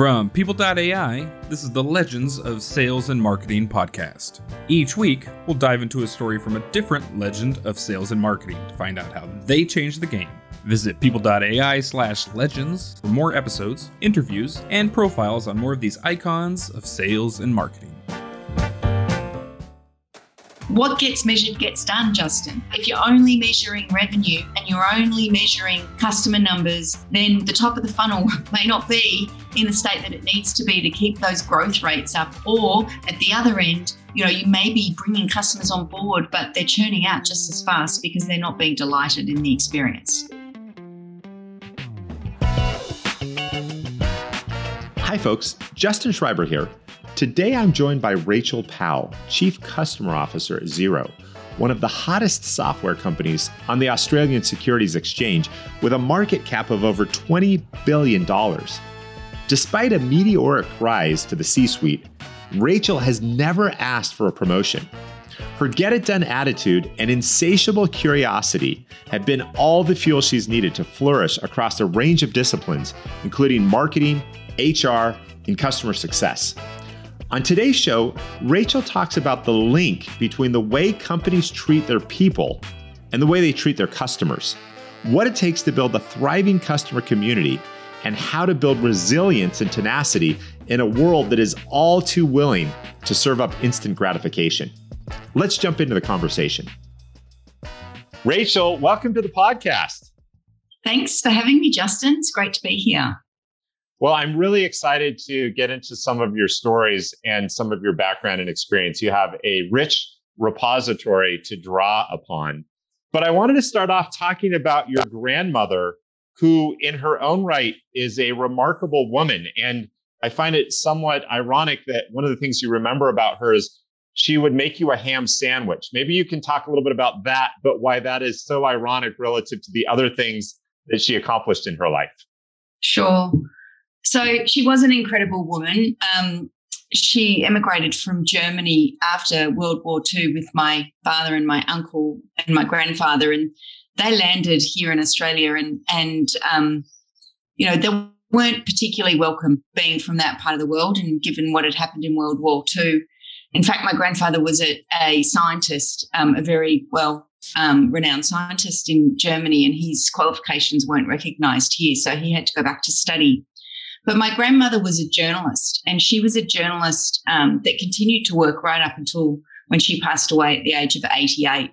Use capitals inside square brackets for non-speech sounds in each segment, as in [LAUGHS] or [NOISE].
From People.ai, this is the Legends of Sales and Marketing podcast. Each week, we'll dive into a story from a different legend of sales and marketing to find out how they changed the game. Visit people.ai slash legends for more episodes, interviews, and profiles on more of these icons of sales and marketing what gets measured gets done, Justin. If you're only measuring revenue and you're only measuring customer numbers, then the top of the funnel [LAUGHS] may not be in the state that it needs to be to keep those growth rates up. Or at the other end, you know, you may be bringing customers on board, but they're churning out just as fast because they're not being delighted in the experience. Hi, folks. Justin Shriber here. Today I'm joined by Rachel Powell, Chief Customer Officer at Xero, one of the hottest software companies on the Australian Securities Exchange with a market cap of over $20 billion. Despite a meteoric rise to the C suite, Rachel has never asked for a promotion. Her get it done attitude and insatiable curiosity have been all the fuel she's needed to flourish across a range of disciplines, including marketing, HR, and customer success. On today's show, Rachel talks about the link between the way companies treat their people and the way they treat their customers, what it takes to build a thriving customer community, and how to build resilience and tenacity in a world that is all too willing to serve up instant gratification. Let's jump into the conversation. Rachel, welcome to the podcast. Thanks for having me, Justin. It's great to be here. Well, I'm really excited to get into some of your stories and some of your background and experience. You have a rich repository to draw upon. But I wanted to start off talking about your grandmother, who, in her own right, is a remarkable woman. And I find it somewhat ironic that one of the things you remember about her is she would make you a ham sandwich. Maybe you can talk a little bit about that, but why that is so ironic relative to the other things that she accomplished in her life. Sure. So she was an incredible woman. Um, she emigrated from Germany after World War II with my father and my uncle and my grandfather, and they landed here in Australia. And and um, you know they weren't particularly welcome being from that part of the world, and given what had happened in World War II. In fact, my grandfather was a, a scientist, um, a very well um, renowned scientist in Germany, and his qualifications weren't recognised here, so he had to go back to study but my grandmother was a journalist, and she was a journalist um, that continued to work right up until when she passed away at the age of 88.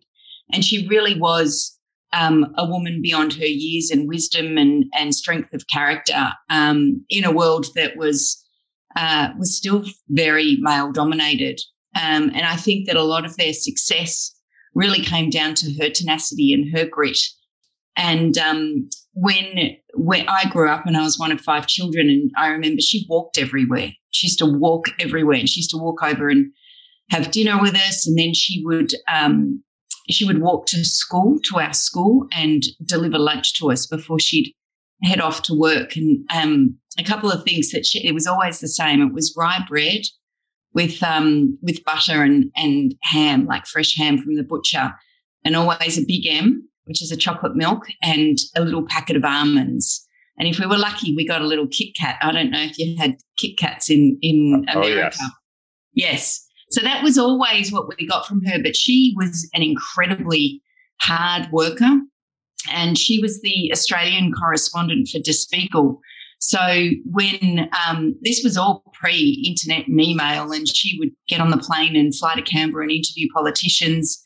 And she really was um, a woman beyond her years and wisdom and, and strength of character um, in a world that was uh, was still very male dominated. Um, and I think that a lot of their success really came down to her tenacity and her grit. And um, when when I grew up and I was one of five children, and I remember she walked everywhere. She used to walk everywhere, and she used to walk over and have dinner with us, and then she would um, she would walk to school to our school and deliver lunch to us before she'd head off to work. And um, a couple of things that she it was always the same. It was rye bread with um, with butter and and ham, like fresh ham from the butcher, and always a big M which is a chocolate milk, and a little packet of almonds. And if we were lucky, we got a little Kit Kat. I don't know if you had Kit Kats in in America. Oh, yes. yes. So that was always what we got from her. But she was an incredibly hard worker, and she was the Australian correspondent for Der Spiegel. So when um, this was all pre-internet and email, and she would get on the plane and fly to Canberra and interview politicians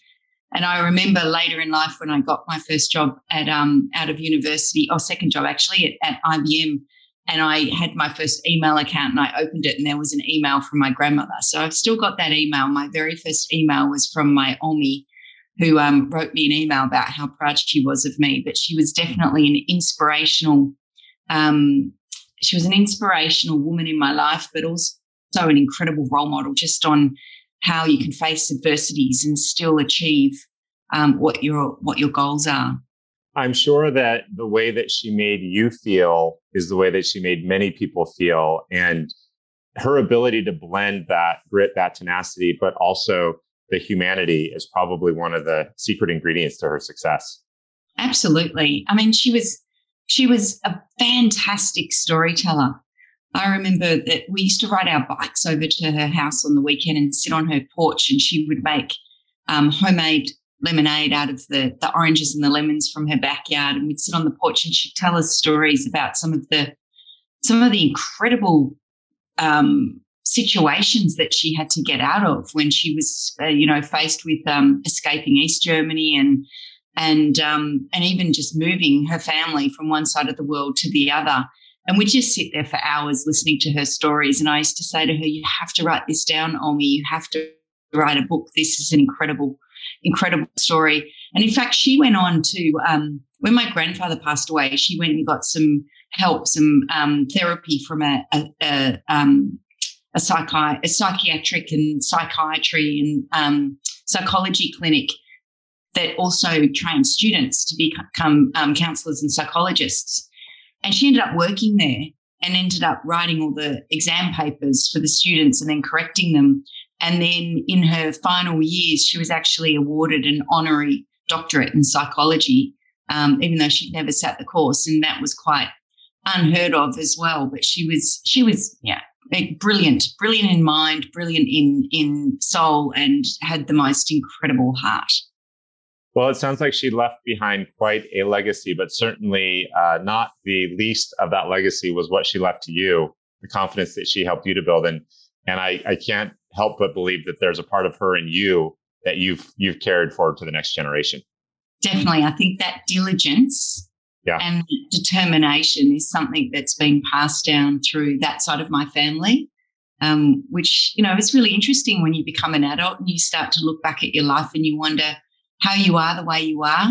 and I remember later in life when I got my first job at um, out of university, or second job actually at, at IBM, and I had my first email account and I opened it and there was an email from my grandmother. So I've still got that email. My very first email was from my Omi, who um, wrote me an email about how proud she was of me. But she was definitely an inspirational. Um, she was an inspirational woman in my life, but also an incredible role model just on how you can face adversities and still achieve um, what your what your goals are. I'm sure that the way that she made you feel is the way that she made many people feel, and her ability to blend that grit, that tenacity, but also the humanity is probably one of the secret ingredients to her success. Absolutely. I mean, she was she was a fantastic storyteller. I remember that we used to ride our bikes over to her house on the weekend and sit on her porch, and she would make um, homemade lemonade out of the, the oranges and the lemons from her backyard. And we'd sit on the porch and she'd tell us stories about some of the some of the incredible um, situations that she had to get out of when she was, uh, you know, faced with um, escaping East Germany and and um, and even just moving her family from one side of the world to the other. And we just sit there for hours listening to her stories. And I used to say to her, "You have to write this down, Omi. You have to write a book. This is an incredible, incredible story." And in fact, she went on to um, when my grandfather passed away. She went and got some help, some um, therapy from a, a, a, um, a, psychi- a psychiatric and psychiatry and um, psychology clinic that also trains students to become um, counselors and psychologists. And she ended up working there and ended up writing all the exam papers for the students and then correcting them. And then in her final years, she was actually awarded an honorary doctorate in psychology, um, even though she'd never sat the course. And that was quite unheard of as well. But she was, she was, yeah, brilliant, brilliant in mind, brilliant in in soul, and had the most incredible heart. Well, it sounds like she left behind quite a legacy, but certainly uh, not the least of that legacy was what she left to you, the confidence that she helped you to build. And and I, I can't help but believe that there's a part of her in you that you've you've carried forward to the next generation. Definitely, I think that diligence yeah. and determination is something that's been passed down through that side of my family. Um, which you know is really interesting when you become an adult and you start to look back at your life and you wonder how you are the way you are.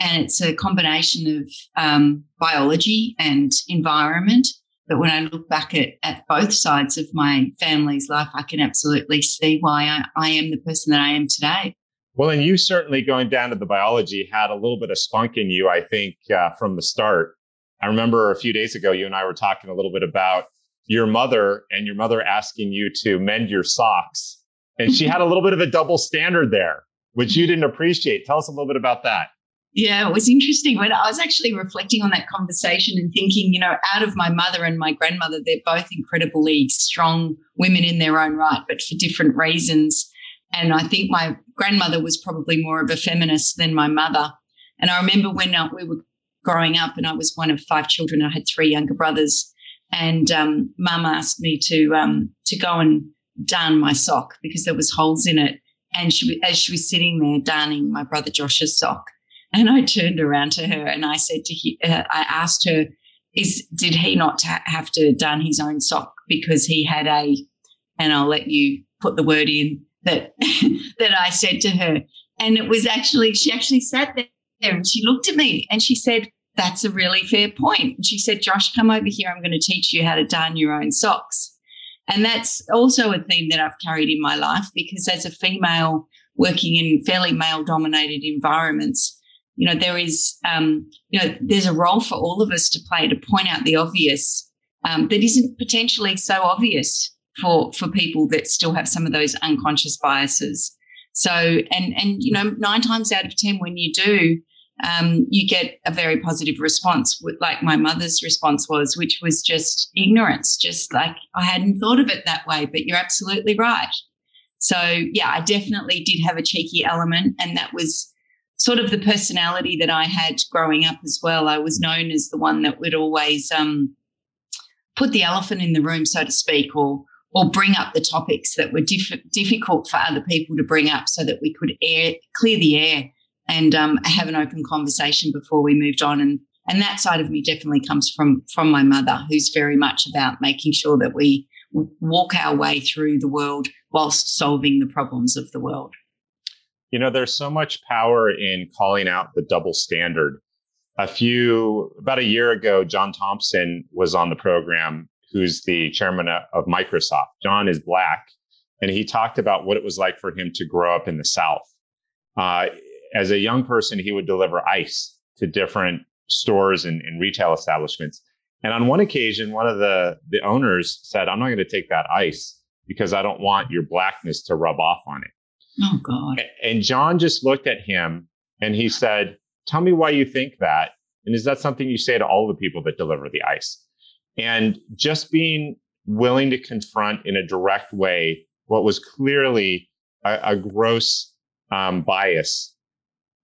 And it's a combination of um, biology and environment. But when I look back at, at both sides of my family's life, I can absolutely see why I, I am the person that I am today. Well, and you certainly going down to the biology had a little bit of spunk in you, I think, uh, from the start. I remember a few days ago, you and I were talking a little bit about your mother and your mother asking you to mend your socks. And she had a little bit of a double standard there which you didn't appreciate. Tell us a little bit about that. Yeah, it was interesting when I was actually reflecting on that conversation and thinking, you know, out of my mother and my grandmother, they're both incredibly strong women in their own right, but for different reasons. And I think my grandmother was probably more of a feminist than my mother. And I remember when uh, we were growing up, and I was one of five children, I had three younger brothers, and um, mum asked me to um, to go and darn my sock because there was holes in it. And she, as she was sitting there darning my brother Josh's sock, and I turned around to her and I said to he, uh, I asked her, "Is did he not have to darn his own sock because he had a?" And I'll let you put the word in that [LAUGHS] that I said to her, and it was actually she actually sat there and she looked at me and she said, "That's a really fair point." And she said, "Josh, come over here. I'm going to teach you how to darn your own socks." And that's also a theme that I've carried in my life because as a female working in fairly male dominated environments, you know, there is, um, you know, there's a role for all of us to play to point out the obvious um, that isn't potentially so obvious for, for people that still have some of those unconscious biases. So, and, and, you know, nine times out of 10, when you do, um, you get a very positive response, like my mother's response was, which was just ignorance, just like I hadn't thought of it that way, but you're absolutely right. So, yeah, I definitely did have a cheeky element, and that was sort of the personality that I had growing up as well. I was known as the one that would always um, put the elephant in the room, so to speak, or or bring up the topics that were diff- difficult for other people to bring up, so that we could air clear the air and um, have an open conversation before we moved on. And and that side of me definitely comes from from my mother, who's very much about making sure that we walk our way through the world whilst solving the problems of the world. You know, there's so much power in calling out the double standard. A few about a year ago, John Thompson was on the program, who's the chairman of Microsoft. John is black, and he talked about what it was like for him to grow up in the South. Uh, as a young person, he would deliver ice to different stores and, and retail establishments. And on one occasion, one of the, the owners said, I'm not going to take that ice because I don't want your blackness to rub off on it. Oh, God. And John just looked at him and he said, Tell me why you think that. And is that something you say to all the people that deliver the ice? And just being willing to confront in a direct way what was clearly a, a gross um, bias.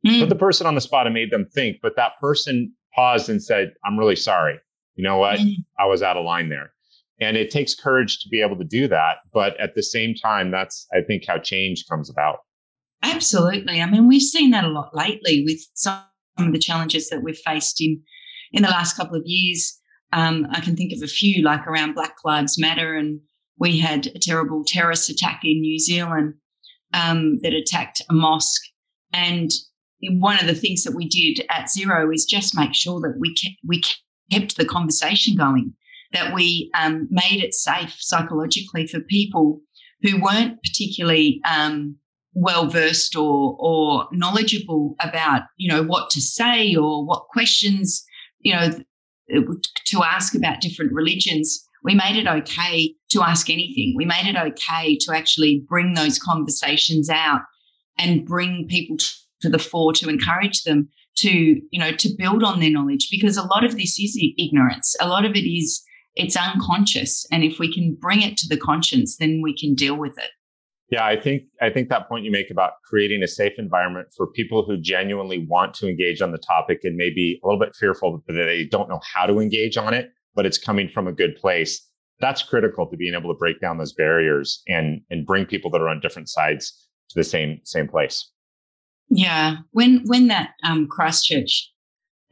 Mm. Put the person on the spot and made them think, but that person paused and said, I'm really sorry. You know what? Mm. I was out of line there. And it takes courage to be able to do that. But at the same time, that's, I think, how change comes about. Absolutely. I mean, we've seen that a lot lately with some of the challenges that we've faced in in the last couple of years. Um, I can think of a few, like around Black Lives Matter, and we had a terrible terrorist attack in New Zealand um, that attacked a mosque. And one of the things that we did at Xero is just make sure that we kept, we kept the conversation going, that we um, made it safe psychologically for people who weren't particularly um, well versed or or knowledgeable about you know what to say or what questions you know to ask about different religions. We made it okay to ask anything. We made it okay to actually bring those conversations out and bring people to the fore to encourage them to you know to build on their knowledge because a lot of this is ignorance a lot of it is it's unconscious and if we can bring it to the conscience then we can deal with it yeah, I think I think that point you make about creating a safe environment for people who genuinely want to engage on the topic and maybe a little bit fearful that they don't know how to engage on it, but it's coming from a good place. That's critical to being able to break down those barriers and and bring people that are on different sides to the same same place. Yeah, when when that um, Christchurch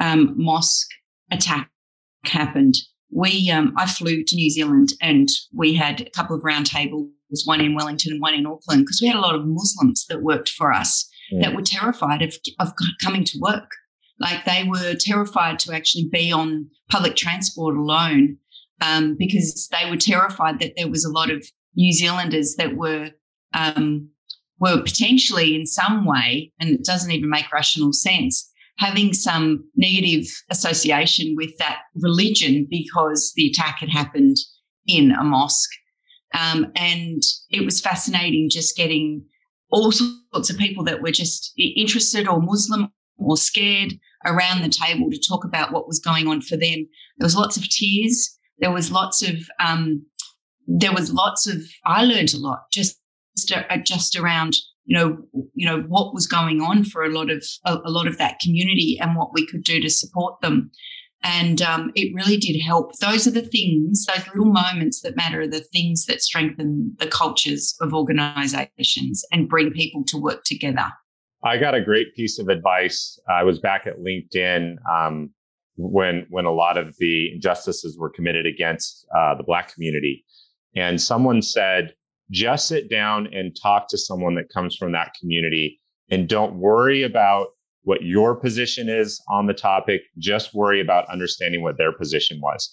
um, mosque attack happened, we um, I flew to New Zealand and we had a couple of roundtables, one in Wellington and one in Auckland, because we had a lot of Muslims that worked for us yeah. that were terrified of, of coming to work. Like they were terrified to actually be on public transport alone um, because they were terrified that there was a lot of New Zealanders that were um, were potentially in some way, and it doesn't even make rational sense, having some negative association with that religion because the attack had happened in a mosque. Um, and it was fascinating just getting all sorts of people that were just interested or Muslim or scared around the table to talk about what was going on for them. There was lots of tears. There was lots of, um, there was lots of, I learned a lot just, just around, you know, you know, what was going on for a lot of, a, a lot of that community and what we could do to support them. And um, it really did help. Those are the things, those little moments that matter, are the things that strengthen the cultures of organizations and bring people to work together. I got a great piece of advice. I was back at LinkedIn um, when when a lot of the injustices were committed against uh, the Black community, and someone said, "Just sit down and talk to someone that comes from that community, and don't worry about what your position is on the topic. Just worry about understanding what their position was.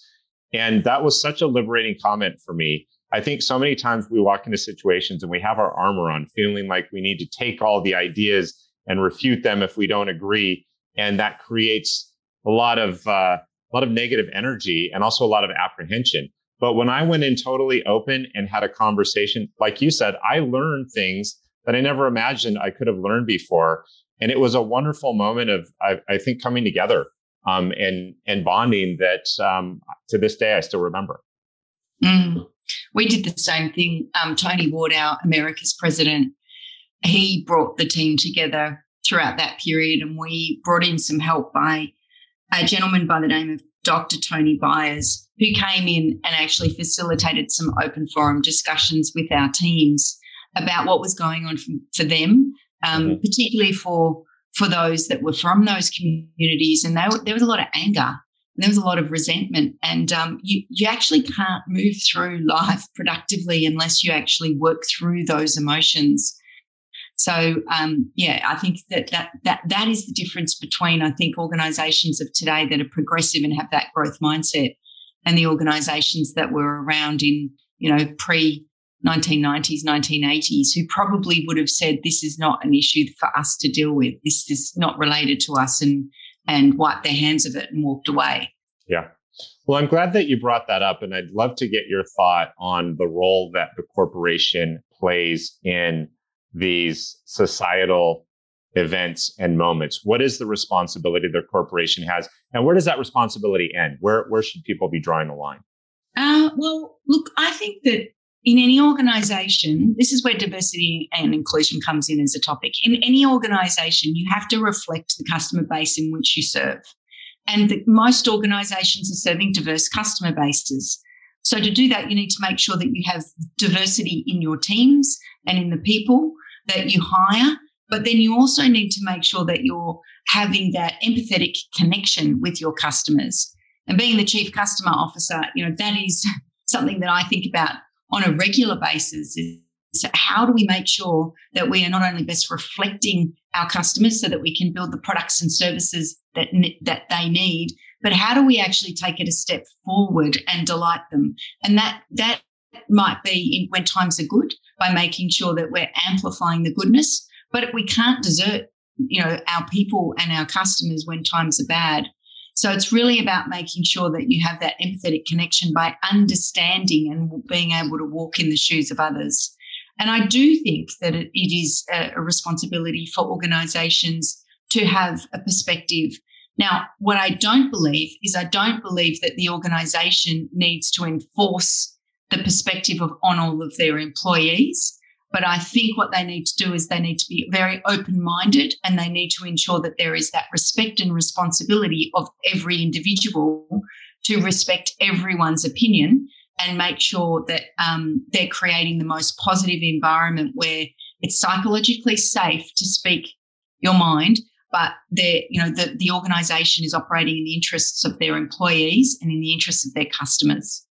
And that was such a liberating comment for me. I think so many times we walk into situations and we have our armor on, feeling like we need to take all the ideas and refute them if we don't agree, and that creates a lot of uh, a lot of negative energy and also a lot of apprehension. But when I went in totally open and had a conversation, like you said, I learned things that I never imagined I could have learned before and it was a wonderful moment of I, I think coming together um, and and bonding that um, to this day I still remember. Mm. We did the same thing. Um, Tony Ward, our America's president, he brought the team together throughout that period, and we brought in some help by a gentleman by the name of Dr. Tony Byers, who came in and actually facilitated some open forum discussions with our teams about what was going on for, them um, mm-hmm. particularly for for those that were from those communities. And they, there was a lot of anger. there was a lot of resentment, and um, you you actually can't move through life [LAUGHS] productively unless you actually work through those emotions. So um, yeah, I think that that that that is the difference between I think organisations of today that are progressive and have that growth mindset, and the organisations that were around in you know pre 1990s, 1980s, who probably would have said, This is not an issue for us to deal with. This is not related to us, and, and wiped their hands of it and walked away. Yeah. Well, I'm glad that you brought that up. And I'd love to get your thought on the role that the corporation plays in these societal events and moments. What is the responsibility the corporation has? And where does that responsibility end? Where, where should people be drawing the line? Uh, well, look, I think that in any organization, this is where diversity and inclusion comes in as a topic. In any organization, you have to reflect the customer base in which you serve. And the, most organizations are serving diverse customer bases. So to do that, you need to make sure that you have diversity in your teams and in the people that you hire. But then you also need to make sure that you're having that empathetic connection with your customers. And being the chief customer officer, you know, that is [LAUGHS] something that I think about on a regular basis is how do we make sure that we are not only best reflecting our customers so that we can build the products and services that that they need but how do we actually take it a step forward and delight them and that that might be in, when times are good by making sure that we're amplifying the goodness but we can't desert you know our people and our customers when times are bad so it's really about making sure that you have that empathetic connection by understanding and being able to walk in the shoes of others. And I do think that it is a responsibility for organizations to have a perspective. Now, what I don't believe is I don't believe that the organization needs to enforce the perspective of on all of their employees. But I think what they need to do is they need to be very open minded and they need to ensure that there is that respect and responsibility of every individual to respect everyone's opinion and make sure that um, they're creating the most positive environment where it's psychologically safe to speak your mind but you know the, the organization is operating in the interests of their employees and in the interests of their customers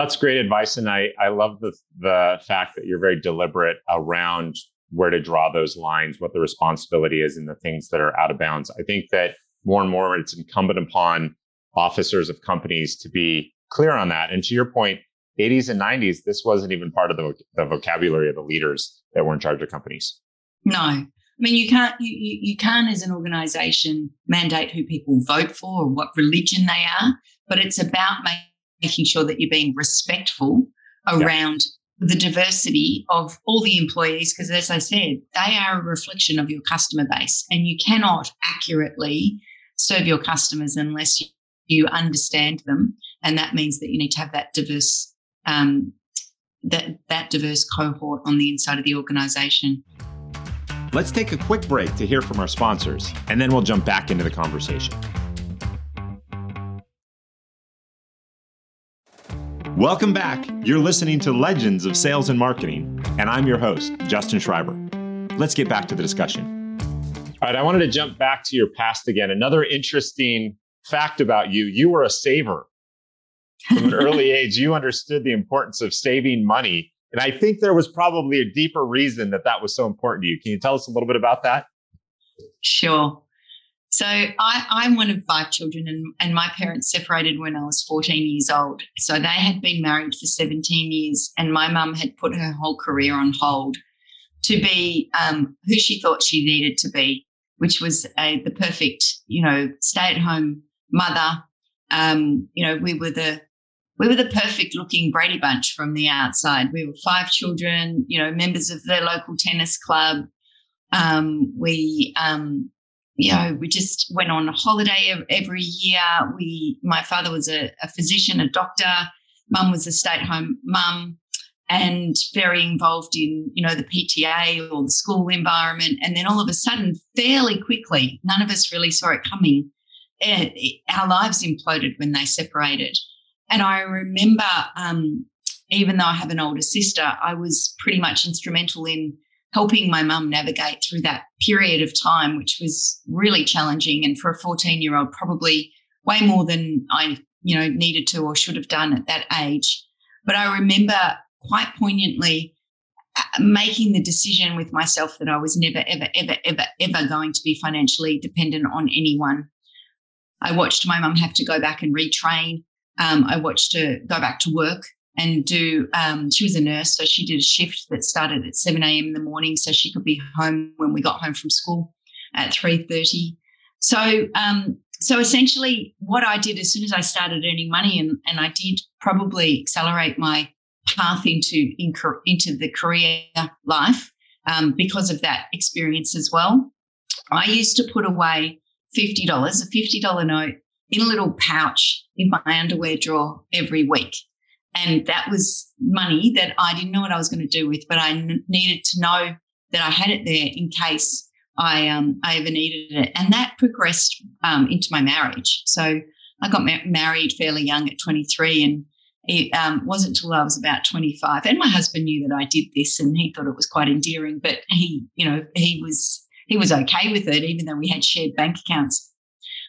that's great advice. And I, I love the, the fact that you're very deliberate around where to draw those lines, what the responsibility is, and the things that are out of bounds. I think that more and more it's incumbent upon officers of companies to be clear on that. And to your point, 80s and 90s, this wasn't even part of the, the vocabulary of the leaders that were in charge of companies. No. I mean, you can't you, you, you can't as an organization mandate who people vote for or what religion they are, but it's about making making sure that you're being respectful around yeah. the diversity of all the employees. Because as I said, they are a reflection of your customer base, and you cannot accurately serve your customers unless you, you understand them. And that means that you need to have that diverse um, that that diverse cohort on the inside of the organization. Let's take a quick break to hear from our sponsors, and then we'll jump back into the conversation. Welcome back. You're listening to Legends of Sales and Marketing, and I'm your host, Justin Shriber. Let's get back to the discussion. All right, I wanted to jump back to your past again. Another interesting fact about you you were a saver. From an [LAUGHS] early age, you understood the importance of saving money. And I think there was probably a deeper reason that that was so important to you. Can you tell us a little bit about that? Sure. So I, am one of five children, and, and my parents separated when I was 14 years old. So they had been married for 17 years, and my mum had put her whole career on hold to be um, who she thought she needed to be, which was a, the perfect, you know, stay-at-home mother. Um, you know, we were the we were the perfect looking Brady Bunch from the outside. We were five children, you know, members of the local tennis club. Um, we um, you know, we just went on holiday every year. We, my father was a, a physician, a doctor. Mum was a stay-at-home mum, and very involved in, you know, the PTA or the school environment. And then all of a sudden, fairly quickly, none of us really saw it coming. It, it, our lives imploded when they separated. And I remember, um, even though I have an older sister, I was pretty much instrumental in helping my mum navigate through that period of time, which was really challenging. And for a 14 year old, probably way more than I, you know, needed to or should have done at that age. But I remember quite poignantly uh, making the decision with myself that I was never, ever, ever, ever, ever going to be financially dependent on anyone. I watched my mum have to go back and retrain. Um, I watched her go back to work and do um, she was a nurse so she did a shift that started at 7 a.m in the morning so she could be home when we got home from school at 3.30 so um, so essentially what i did as soon as i started earning money and, and i did probably accelerate my path into into the career life um, because of that experience as well. I used to put away $50 a $50 note in a little pouch in my underwear drawer every week And that was money that I didn't know what I was going to do with, but I n- needed to know that I had it there in case I um, I ever needed it. And that progressed um, into my marriage. So I got ma- married fairly young at 23, and it um, wasn't until I was about 25. And my husband knew that I did this, and he thought it was quite endearing. But he, you know, he was he was okay with it, even though we had shared bank accounts.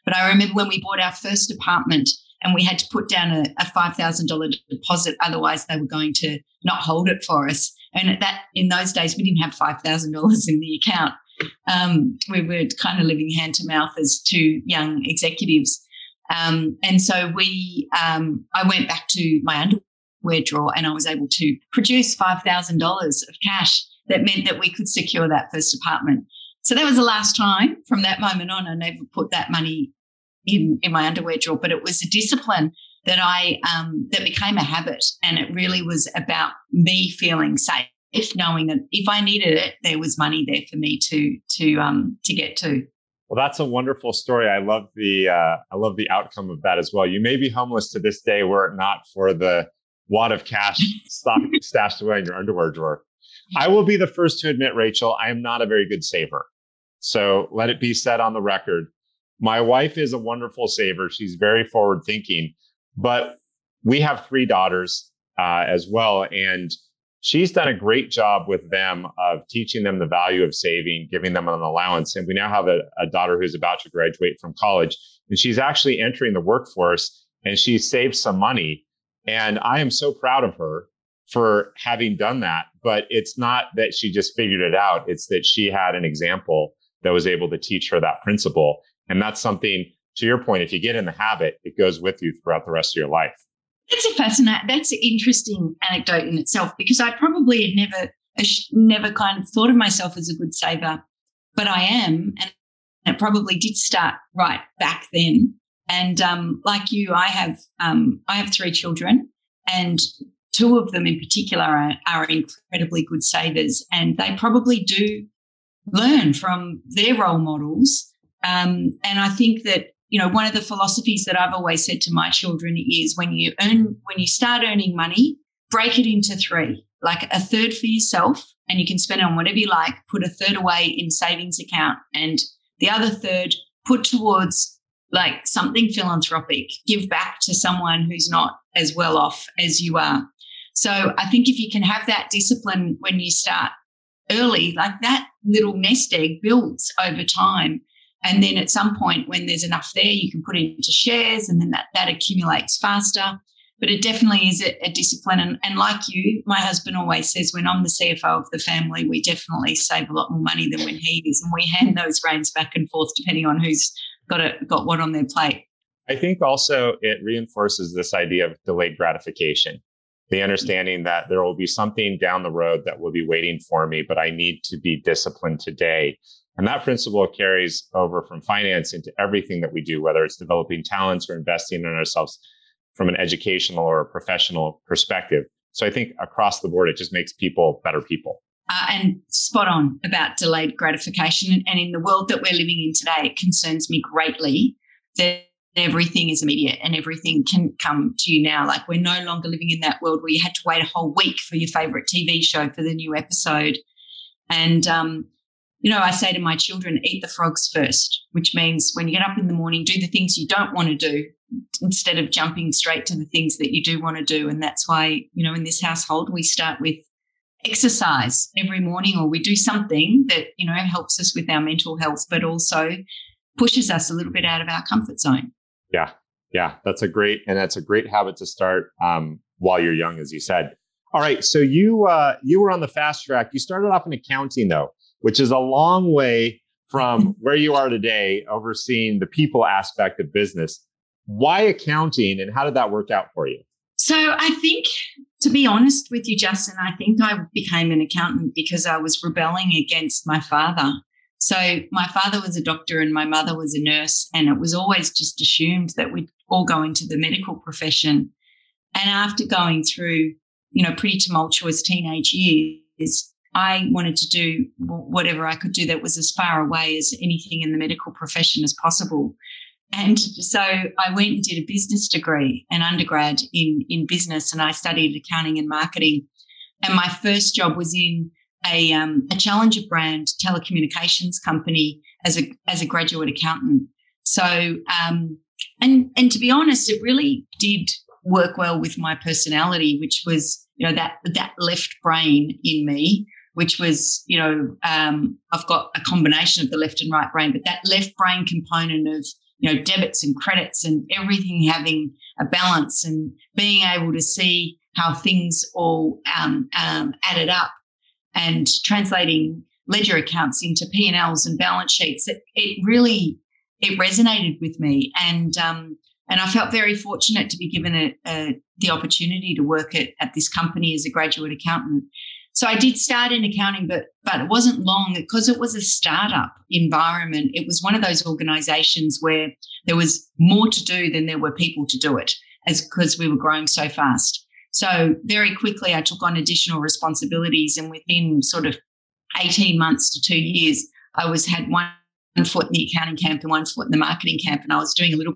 But I remember when we bought our first apartment and we had to put down a, a $5,000 deposit. Otherwise, they were going to not hold it for us. And at that, in those days, we didn't have $5,000 [LAUGHS] in the account. Um, we were kind of living hand to mouth as two young executives. Um, and so we, um, I went back to my underwear drawer and I was able to produce $5,000 of cash that meant that we could secure that first apartment. So that was the last time from that moment on. I never put that money in, in my underwear drawer, but it was a discipline that I, um, that became a habit. And it really was about me feeling safe knowing that if I needed it, there was money there for me to to um to get to. Well, that's a wonderful story. I love the uh, I love the outcome of that as well. You may be homeless to this day were it not for the wad of cash [LAUGHS] stock, stashed away in your underwear drawer. I will be the first to admit, Rachel, I am not a very good saver. So let it be said on the record. My wife is a wonderful saver. She's very forward thinking, but we have three daughters uh, as well, and she's done a great job with them of teaching them the value of saving, giving them an allowance. And we now have a, a, daughter who's about to graduate from college, and she's actually entering the workforce and she saved some money. And I am so proud of her for having done that. But it's not that she just figured it out, it's that she had an example that was able to teach her that principle. And that's something, to your point, if you get in the habit, it goes with you throughout the rest of your life. That's a fascinating, that's an interesting anecdote in itself because I probably had never, never kind of thought of myself as a good saver, but I am. And it probably did start right back then. And um, like you, I have, um, I have three children and two of them in particular are, are incredibly good savers and they probably do learn from their role models. Um, and I think that you know, one of the philosophies that I've always said to my children is when you earn, when you start earning money, break it into three, like a third for yourself, and you can spend it on whatever you like, put a third away in savings account, and the other third put towards like something philanthropic, give back to someone who's not as well off as you are. So I think if you can have that discipline when you start early, like that little nest egg builds over time and then at some point, when there's enough there, you can put it into shares and then that, that accumulates faster. But it definitely is a, a discipline. And, and like you, my husband always says, when I'm the CFO of the family, we definitely save a lot more money than when he is. And we hand those reins back and forth depending on who's got, a, got what on their plate. I think also it reinforces this idea of delayed gratification the understanding that there will be something down the road that will be waiting for me, but I need to be disciplined today and that principle carries over from finance into everything that we do, whether it's developing talents or investing in ourselves from an educational or professional perspective. So I think across the board, it just makes people better people. Uh, and spot on about delayed gratification. And in the world that we're living in today, it concerns me greatly that everything is immediate and everything can come to you now. Like we're no longer living in that world where you had to wait a whole week for your favorite TV show for the new episode. And um, you know, I say to my children, eat the frogs first, which means when you get up in the morning, do the things you don't want to do instead of jumping straight to the things that you do want to do. And that's why, you know, in this household, we start with exercise every morning or we do something that, you know, helps us with our mental health, but also pushes us a little bit out of our comfort zone. Yeah. Yeah. That's a great, and that's a great habit to start um, while you're young, as you said. All right. So you, uh, you were on the fast track. You started off in accounting though which is a long way from [LAUGHS] where you are today, overseeing the people aspect of business. Why accounting and how did that work out for you? So, I think, to be honest with you, Justin, I think I became an accountant because I was rebelling against my father. So, my father was a doctor and my mother was a nurse, and it was always just assumed that we'd all go into the medical profession. And after going through, you know, pretty tumultuous teenage years, I wanted to do whatever I could do that was as far away as anything in the medical profession as possible. and so I went and did a business degree, an undergrad in, in business, and I studied accounting and marketing. And my first job was in a, um, a challenger brand telecommunications company as a, as a graduate accountant. So, um, and, and to be honest, it really did work well with my personality, which was, you know, that, that left brain in me, which was, you know, um, I've got a combination of the left and right brain, but that left brain component of you know, debits and credits and everything having a balance and being able to see how things all um, um, added up and translating ledger accounts into P&Ls and balance sheets. It, it really, it resonated with me. And, um, and I felt very fortunate to be given a, a, the opportunity to work at, at this company as a graduate accountant. So I did start in accounting, but but it wasn't long because it was a startup environment. It was one of those organizations where there was more to do than there were people to do it, as because we were growing so fast. So very quickly I took on additional responsibilities and within sort of 18 months to two years, I was had one foot in the accounting camp and one foot in the marketing camp. And I was doing a little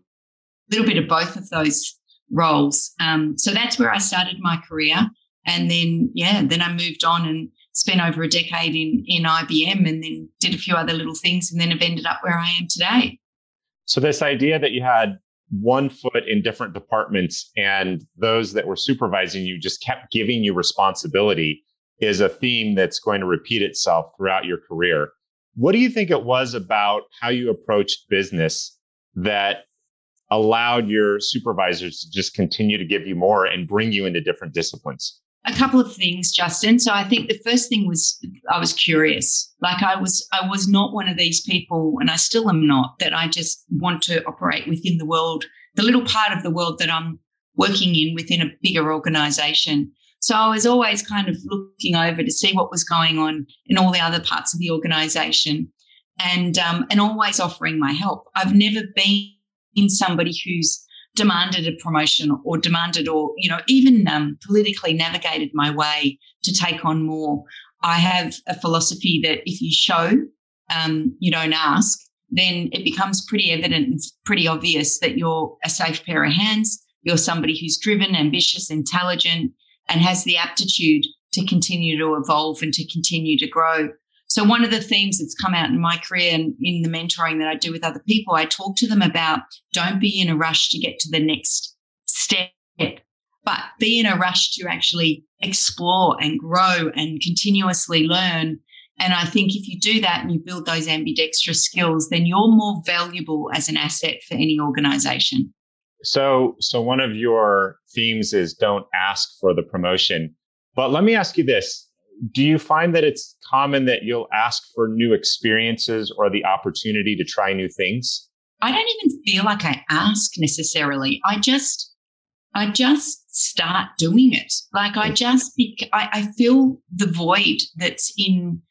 little bit of both of those roles. Um, so that's where I started my career. And mm. then, yeah, then I moved on and spent over a decade in, in IBM and then did a few other little things and then have ended up where I am today. So, this idea that you had one foot in different departments and those that were supervising you just kept giving you responsibility is a theme that's going to repeat itself throughout your career. What do you think it was about how you approached business that allowed your supervisors to just continue to give you more and bring you into different disciplines? A couple of things justin. So i think the first thing was i was curious. Like i was i was not one of these people and i still am not that i just want to operate within the world the little part of the world that i'm working in within a bigger organization. So i was always kind of looking over to see what was going on in all the other parts of the organization and um, and always offering my help. I've never been in somebody who's demanded a promotion or demanded or you know even um, politically navigated my way to take on more. I have a philosophy that if you show um, you don't ask then it becomes pretty evident and pretty obvious that you're a safe pair of hands you're somebody who's driven ambitious intelligent and has the aptitude to continue to evolve and to continue to grow so, one of the themes that's come out in my career and in the mentoring that I do with other people, I talk to them about don't be in a rush to get to the next step, but be in a rush to actually explore and grow and continuously learn. And I think if you do that and you build those ambidextrous skills, then you're more valuable as an asset for any organization. So, so one of your themes is don't ask for the promotion. But let me ask you this do you find that it's common that you'll ask for new experiences or the opportunity to try new things? I don't even feel like I ask necessarily. I just, I just start doing it. Like I just, I, I feel the void that's in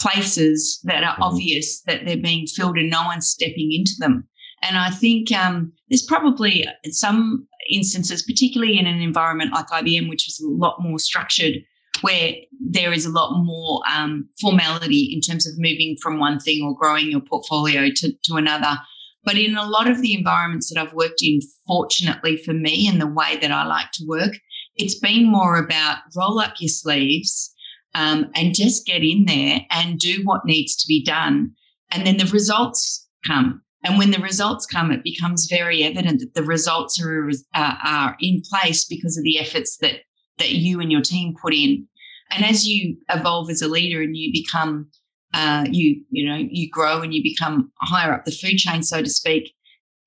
places that are mm-hmm. obvious that they're being filled and no one's stepping into them. And I think um, there's probably some instances, particularly in an environment like IBM, which is a lot more structured, where there is a lot more um, formality in terms of moving from one thing or growing your portfolio to, to another. But in a lot of the environments that I've worked in, fortunately for me and the way that I like to work, it's been more about roll up your sleeves um, and just get in there and do what needs to be done. And then the results come. And when the results come, it becomes very evident that the results are, uh, are in place because of the efforts that that you and your team put in. And as you evolve as a leader and you become, uh, you you know, you grow and you become higher up the food chain, so to speak.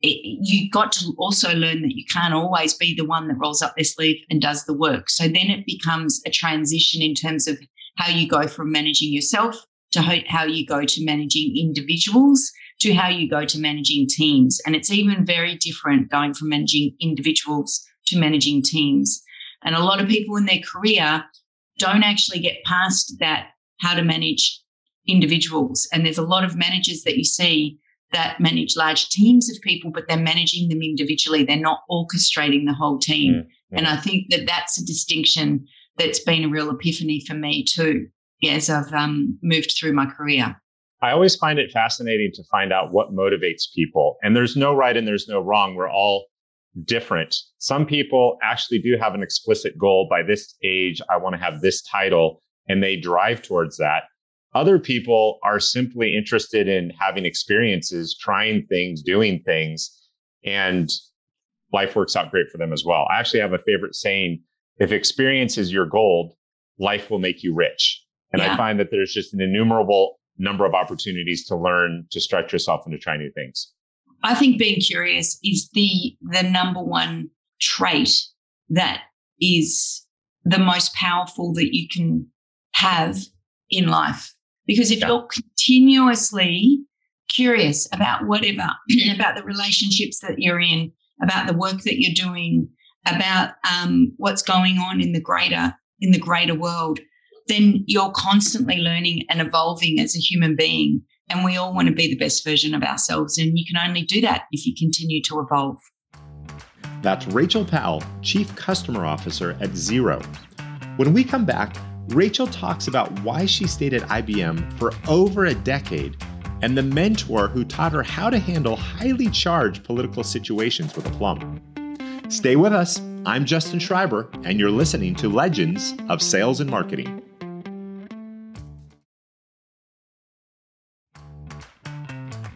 It, you got to also learn that you can't always be the one that rolls up their sleeve and does the work. So then it becomes a transition in terms of how you go from managing yourself to how you go to managing individuals to how you go to managing teams. And it's even very different going from managing individuals to managing teams. And a lot of people in their career don't actually get past that how to manage individuals. And there's a lot of managers that you see that manage large teams of people, but they're managing them individually. They're not orchestrating the whole team. Mm-hmm. And I think that that's a distinction that's been a real epiphany for me too, as I've um, moved through my career. I always find it fascinating to find out what motivates people. And there's no right and there's no wrong. We're all different. Some people actually do have an explicit goal by this age. I want to have this title and they drive towards that. Other people are simply interested in having experiences, trying things, doing things, and life works out great for them as well. I actually have a favorite saying if experience is your gold, life will make you rich. And yeah. I find that there's just an innumerable number of opportunities to learn, to stretch yourself and to try new things. I think being curious is the the number one trait that is the most powerful that you can have in life. Because if yeah. you're continuously curious about whatever, [CLEARS THROAT] about the relationships that you're in, about the work that you're doing, about um, what's going on in the greater in the greater world, then you're constantly learning and evolving as a human being. And we all want to be the best version of ourselves. And you can only do that if you continue to evolve. That's Rachel Powell, Chief Customer Officer at Xero. When we come back, Rachel talks about why she stayed at IBM for over a decade and the mentor who taught her how to handle highly charged political situations with aplomb. Stay with us. I'm Justin Shriber, and you're listening to Legends of Sales and Marketing.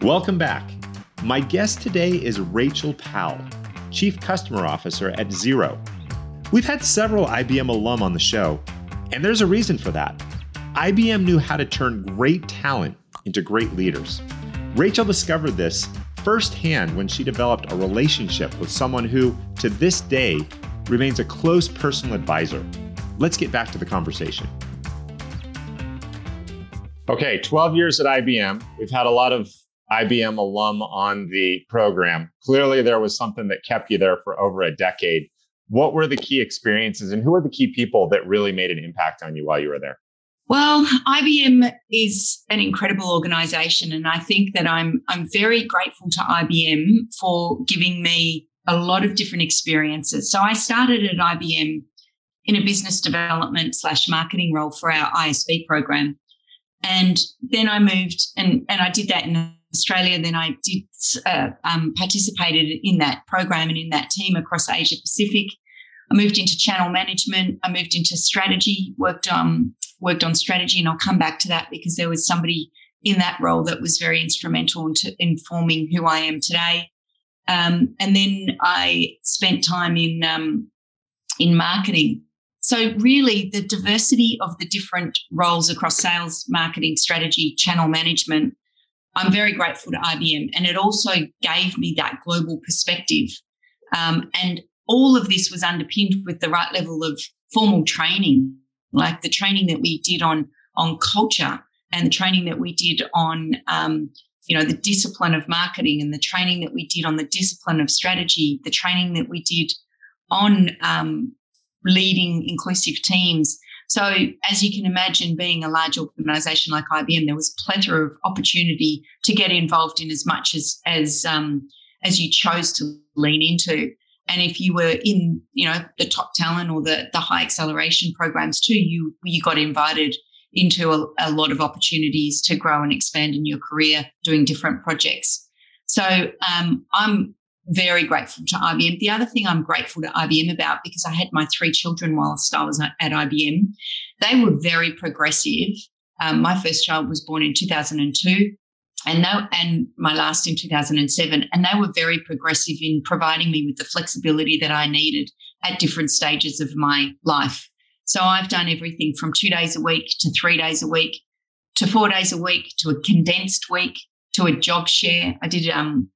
Welcome back. My guest today is Rachel Powell, Chief Customer Officer at Xero. We've had several IBM alum on the show, and there's a reason for that. IBM knew how to turn great talent into great leaders. Rachel discovered this firsthand when she developed a relationship with someone who, to this day, remains a close personal advisor. Let's get back to the conversation. Okay, 12 years at IBM. We've had a lot of IBM alum on the program. Clearly, there was something that kept you there for over a decade. What were the key experiences and who are the key people that really made an impact on you while you were there? Well, IBM is an incredible organization and I think that I'm I'm very grateful to IBM for giving me a lot of different experiences. So I started at IBM in a business development slash marketing role for our ISV program. And then I moved and, and I did that in Australia. Then I did uh, um, participated in that program and in that team across Asia Pacific. I moved into channel management. I moved into strategy. Worked um worked on strategy, and I'll come back to that because there was somebody in that role that was very instrumental into informing who I am today. Um, and then I spent time in um, in marketing. So really, the diversity of the different roles across sales, marketing, strategy, channel management I'm very grateful to IBM. And it also gave me that global perspective. Um, and all of this was underpinned with the right level of formal training, like the training that we did on, on culture and the training that we did on, um, you know, the discipline of marketing and the training that we did on the discipline of strategy, the training that we did on um, leading inclusive teams. So, as you can imagine, being a large organization like IBM, there was plethora of opportunity to get involved in as much as as um, as you chose to lean into. And if you were in, you know, the top talent or the the high acceleration programs too, you you got invited into a, a lot of opportunities to grow and expand in your career doing different projects. So um, I'm very grateful to IBM. The other thing I'm grateful to IBM about, because I had my three children whilst I was at IBM, they were very progressive. Um, my first child was born in 2002 and they, and my last in 2007 and they were very progressive in providing me with the flexibility that i needed at different stages of my life so i've done everything from two days a week to three days a week to four days a week to a condensed week to a job share i did um,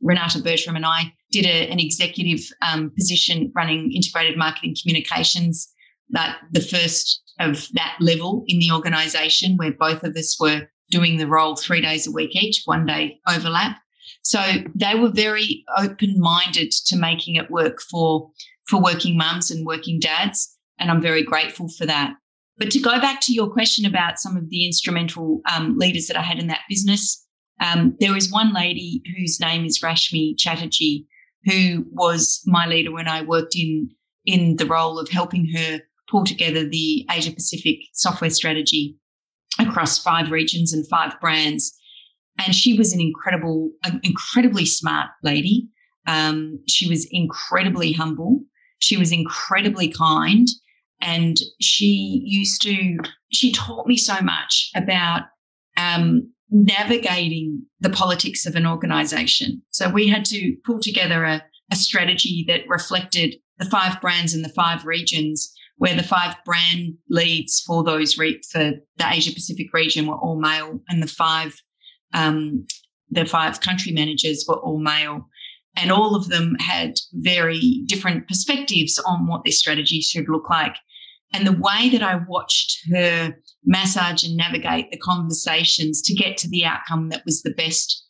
Renata Bertram and I did a, an executive um, position running integrated marketing communications, that the first of that level in the organization where both of us were doing the role three days a week each, one day overlap. So they were very open minded to making it work for, for working mums and working dads. And I'm very grateful for that. But to go back to your question about some of the instrumental um, leaders that I had in that business, um, there was one lady whose name is Rashmi Chatterjee, who was my leader when I worked in in the role of helping her pull together the Asia Pacific software strategy. across five regions and five brands. And she was an incredible, an incredibly smart lady. Um, she was incredibly humble. She was incredibly kind. And she used to, she taught me so much about um, navigating the politics of an organization. So we had to pull together a, a strategy that reflected the five brands in the five regions where the five brand leads for those re- for the Asia Pacific region were all male, and the five um, the five country managers were all male, and all of them had very different perspectives on what their strategy should look like. And the way that I watched her massage and navigate the conversations to get to the outcome that was the best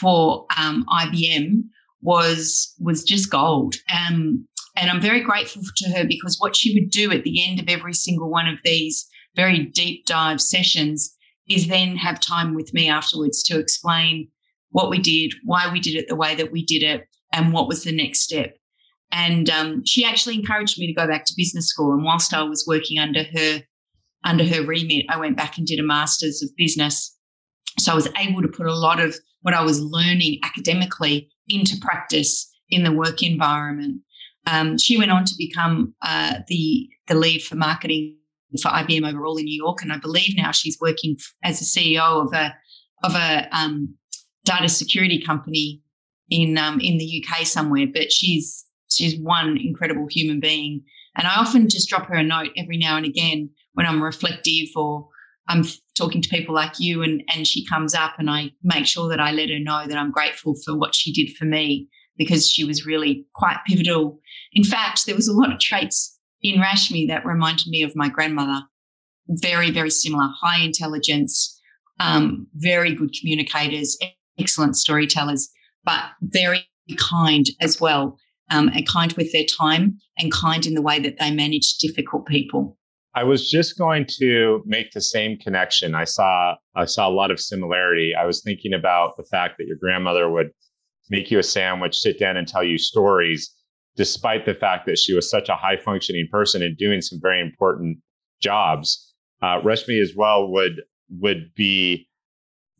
for um, IBM was was just gold. Um, and I'm very grateful to her because what she would do at the end of every single one of these very deep dive sessions is then have time with me afterwards to explain what we did, why we did it the way that we did it, and what was the next step. And um, she actually encouraged me to go back to business school. And whilst I was working under her under her remit, I went back and did a master's of business. So I was able to put a lot of what I was learning academically into practice in the work environment. Um, she went on to become uh, the the lead for marketing for IBM overall in New York, and I believe now she's working as a CEO of a of a um, data security company in um, in the UK somewhere. But she's she's one incredible human being, and I often just drop her a note every now and again when I'm reflective or I'm talking to people like you, and and she comes up, and I make sure that I let her know that I'm grateful for what she did for me because she was really quite pivotal. In fact, there was a lot of traits in Rashmi that reminded me of my grandmother. Very, very similar, high intelligence, um, very good communicators, excellent storytellers, but very kind as well, um, and kind with their time and kind in the way that they manage difficult people. I was just going to make the same connection. I saw I saw a lot of similarity. I was thinking about the fact that your grandmother would make you a sandwich, sit down and tell you stories, despite the fact that she was such a high functioning person and doing some very important jobs. Uh, Rashmi as well would would be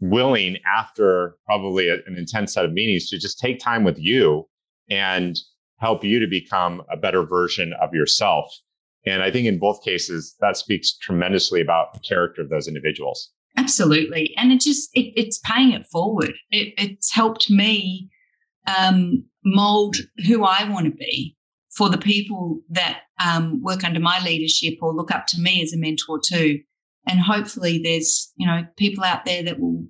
willing after probably a, an intense set of meetings to just take time with you and help you to become a better version of yourself. And I think in both cases, that speaks tremendously about the character of those individuals. Absolutely. And it just, it, it's paying it forward. It, it's helped me um, mold who I want to be for the people that um, work under my leadership or look up to me as a mentor too. And hopefully, there's you know people out there that will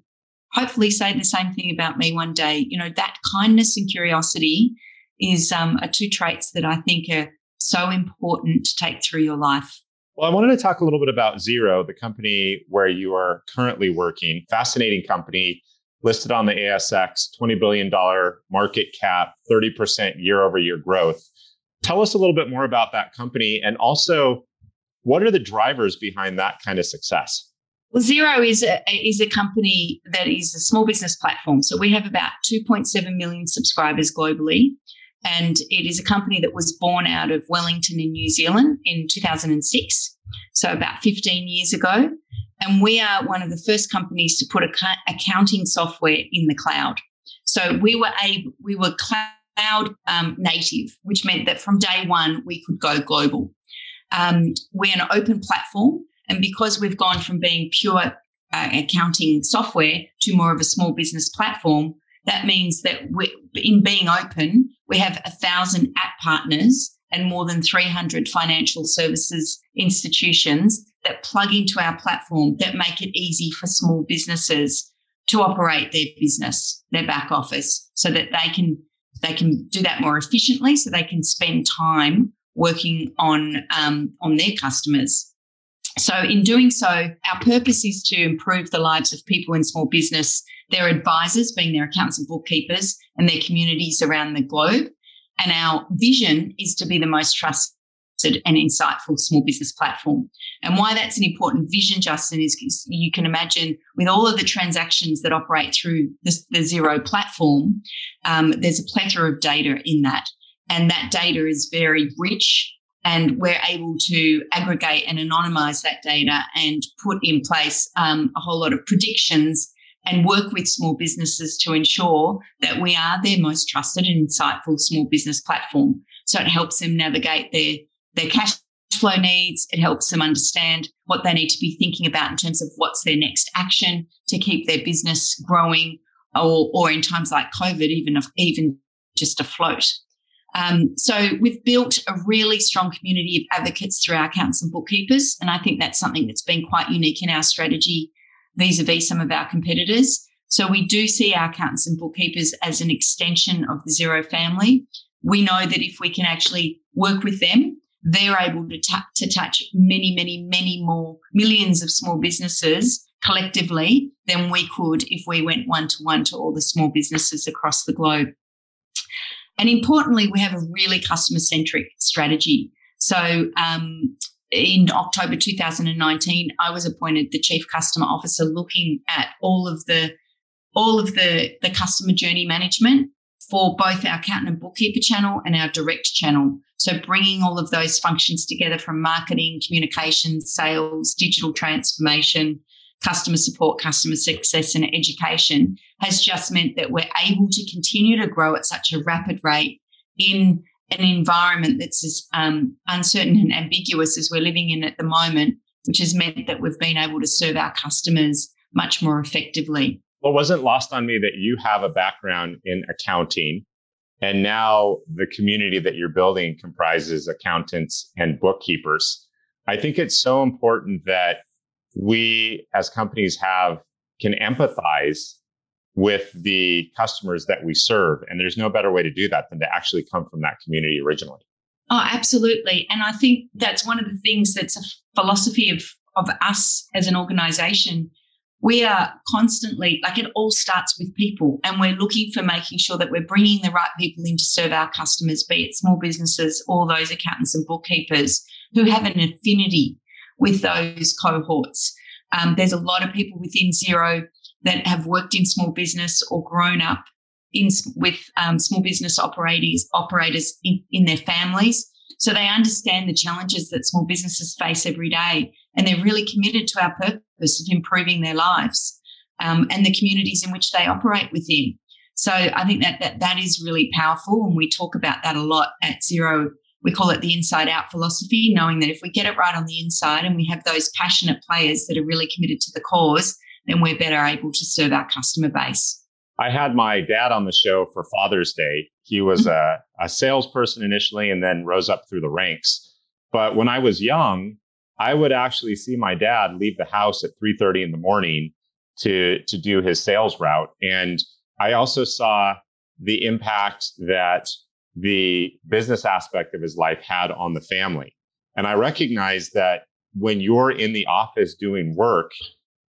hopefully say the same thing about me one day. You know that kindness and curiosity is um, are two traits that I think are so important to take through your life. Well, I wanted to talk a little bit about Xero, the company where you are currently working. Fascinating company listed on the ASX, $20 billion market cap, 30% year over year growth. Tell us a little bit more about that company and also what are the drivers behind that kind of success? Well, Xero is a, is a company that is a small business platform. So we have about 2.7 million subscribers globally. And it is a company that was born out of Wellington in New Zealand in 2006. So about 15 years ago. And we are one of the first companies to put accounting software in the cloud. So we were able, we were cloud um, native, which meant that from day one we could go global. Um, we're an open platform, and because we've gone from being pure uh, accounting software to more of a small business platform, that means that in being open, we have a thousand app partners and more than 300 financial services institutions that plug into our platform that make it easy for small businesses to operate their business, their back office, so that they can they can do that more efficiently, so they can spend time working on um, on their customers. So, in doing so, our purpose is to improve the lives of people in small business, their advisors, being their accountants and bookkeepers, and their communities around the globe. And our vision is to be the most trusted and insightful small business platform. And why that's an important vision, Justin, is you can imagine with all of the transactions that operate through the, the Xero platform, um, there's a plethora of data in that. And that data is very rich and we're able to aggregate and anonymize that data and put in place um, a whole lot of predictions and work with small businesses to ensure that we are their most trusted and insightful small business platform. So it helps them navigate their, their cash flow needs. It helps them understand what they need to be thinking about in terms of what's their next action to keep their business growing or, or in times like COVID, even, even just afloat. Um, so we've built a really strong community of advocates through our accountants and bookkeepers. And I think that's something that's been quite unique in our strategy vis-a-vis some of our competitors. So we do see our accountants and bookkeepers as an extension of the Xero family. We know that if we can actually work with them, they're able to, t- to touch many, many, many more millions of small businesses collectively than we could if we went one to one to all the small businesses across the globe. And importantly, we have a really customer centric strategy. So um, in October 2019, I was appointed the chief customer officer, looking at all of the all of the the customer journey management for both our accountant and bookkeeper channel and our direct channel. So bringing all of those functions together from marketing, communications, sales, digital transformation, customer support, customer success, and education has just meant that we're able to continue to grow at such a rapid rate in an environment that's as um, uncertain and ambiguous as we're living in at the moment, which has meant that we've been able to serve our customers much more effectively. Well, wasn't lost on me that you have a background in accounting. And now the community that you're building comprises accountants and bookkeepers. I think it's so important that we as companies have can empathize with the customers that we serve. And there's no better way to do that than to actually come from that community originally. Oh, absolutely. And I think that's one of the things that's a philosophy of, of us as an organization. We are constantly, like it all starts with people, and we're looking for making sure that we're bringing the right people in to serve our customers, be it small businesses or those accountants and bookkeepers who have an affinity with those cohorts. Um, there's a lot of people within Xero that have worked in small business or grown up in with um, small business operators operators in, in their families. So they understand the challenges that small businesses face every day, and they're really committed to our purpose of improving their lives um, and the communities in which they operate within. So I think that, that that is really powerful, and we talk about that a lot at Xero. We call it the inside out philosophy, knowing that if we get it right on the inside and we have those passionate players that are really committed to the cause, then we're better able to serve our customer base. I had my dad on the show for Father's Day. He was mm-hmm. a, a salesperson initially and then rose up through the ranks. But when I was young, I would actually see my dad leave the house at 3:30 in the morning to to do his sales route and I also saw the impact that the business aspect of his life had on the family. And I recognize that when you're in the office doing work,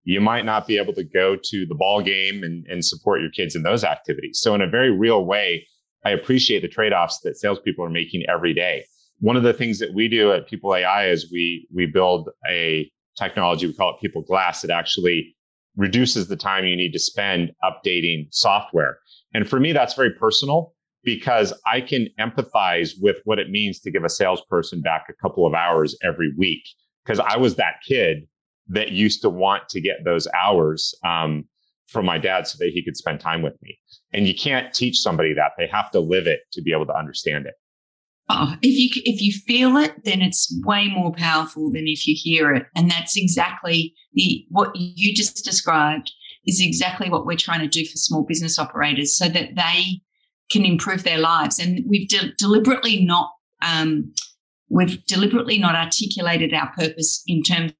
you might not be able to go to the ball game and, and support your kids in those activities. So in a very real way, I appreciate the trade-offs that salespeople are making every day. One of the things that we do at People.ai is we we build a technology, we call it PeopleGlass. It actually reduces the time you need to spend updating software. And for me, that's very personal because I can empathize with what it means to give a salesperson back a couple of hours every week. Because I was that kid that used to want to get those hours um, from my dad so that he could spend time with me. And you can't teach somebody that; they have to live it to be able to understand it. Oh, if you if you feel it, then it's way more powerful than if you hear it, and that's exactly the what you just described is exactly what we're trying to do for small business operators, so that they can improve their lives. And we've de- deliberately not um, we've deliberately not articulated our purpose in terms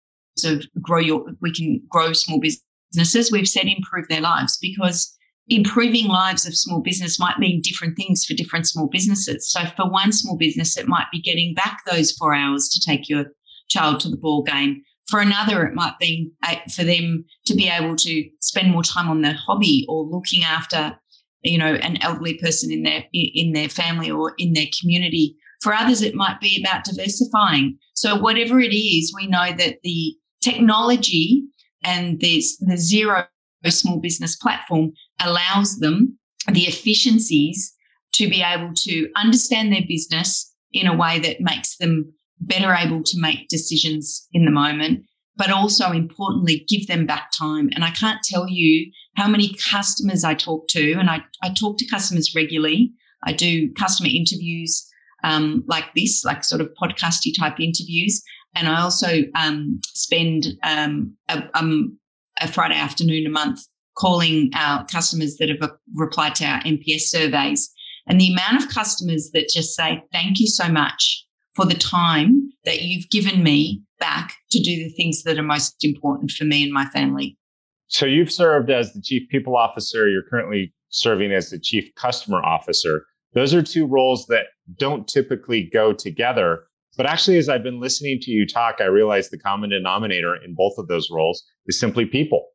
of grow your, we can grow small businesses. We've said improve their lives because improving lives of small business might mean different things for different small businesses. So for one small business, it might be getting back those four hours to take your child to the ball game. For another, it might be uh, for them to be able to spend more time on their hobby or looking after, you know, an elderly person in their in their family or in their community. For others, it might be about diversifying. So whatever it is, we know that the technology and this the Xero small business platform allows them the efficiencies to be able to understand their business in a way that makes them better able to make decisions in the moment, but also importantly, give them back time. And I can't tell you how many customers I talk to, and I, I talk to customers regularly. I do customer interviews um, like this, like sort of podcasty type interviews. And I also um, spend um, a, um, a Friday afternoon a month calling our customers that have replied to our NPS surveys. And the amount of customers that just say, thank you so much for the time that you've given me back to do the things that are most important for me and my family. So you've served as the chief people officer. You're currently serving as the chief customer officer. Those are two roles that don't typically go together. But actually, as I've been listening to you talk, I realize the common denominator in both of those roles is simply people.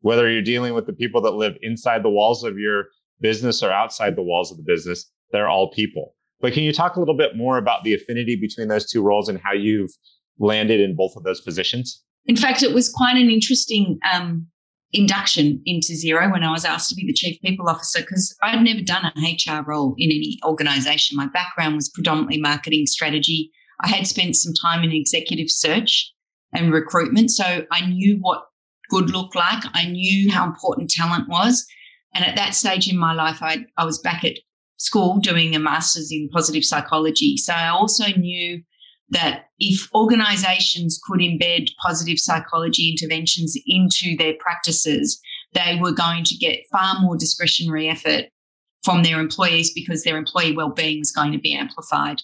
Whether you're dealing with the people that live inside the walls of your business or outside the walls of the business, they're all people. But can you talk a little bit more about the affinity between those two roles and how you've landed in both of those positions? In fact, it was quite an interesting um, induction into Xero when I was asked to be the chief people officer because I'd never done an HR role in any organization. My background was predominantly marketing strategy. I had spent some time in executive search and recruitment, so I knew what good looked like. I knew how important talent was. And at that stage in my life, I, I was back at school doing a master's in positive psychology. So I also knew that if organizations could embed positive psychology interventions into their practices, they were going to get far more discretionary effort from their employees because their employee well-being was going to be amplified.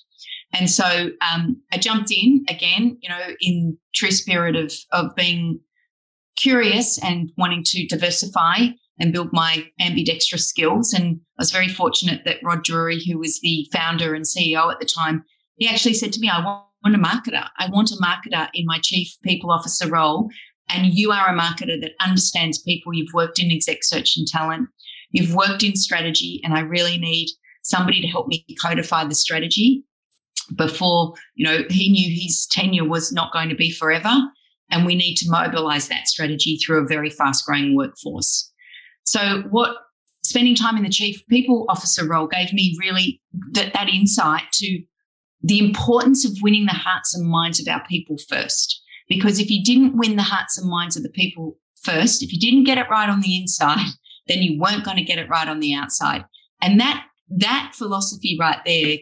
And so um, I jumped in again, you know, in true spirit of of being curious and wanting to diversify and build my ambidextrous skills. And I was very fortunate that Rod Drury, who was the founder and CEO at the time, he actually said to me, I want want a marketer. I want a marketer in my chief people officer role. And you are a marketer that understands people. You've worked in exec search and talent. You've worked in strategy. And I really need somebody to help me codify the strategy before, you know, he knew his tenure was not going to be forever. And we need to mobilize that strategy through a very fast growing workforce. So what spending time in the chief people officer role gave me really that, that insight to the importance of winning the hearts and minds of our people first. Because if you didn't win the hearts and minds of the people first, if you didn't get it right on the inside, [LAUGHS] then you weren't going to get it right on the outside. And that that philosophy right there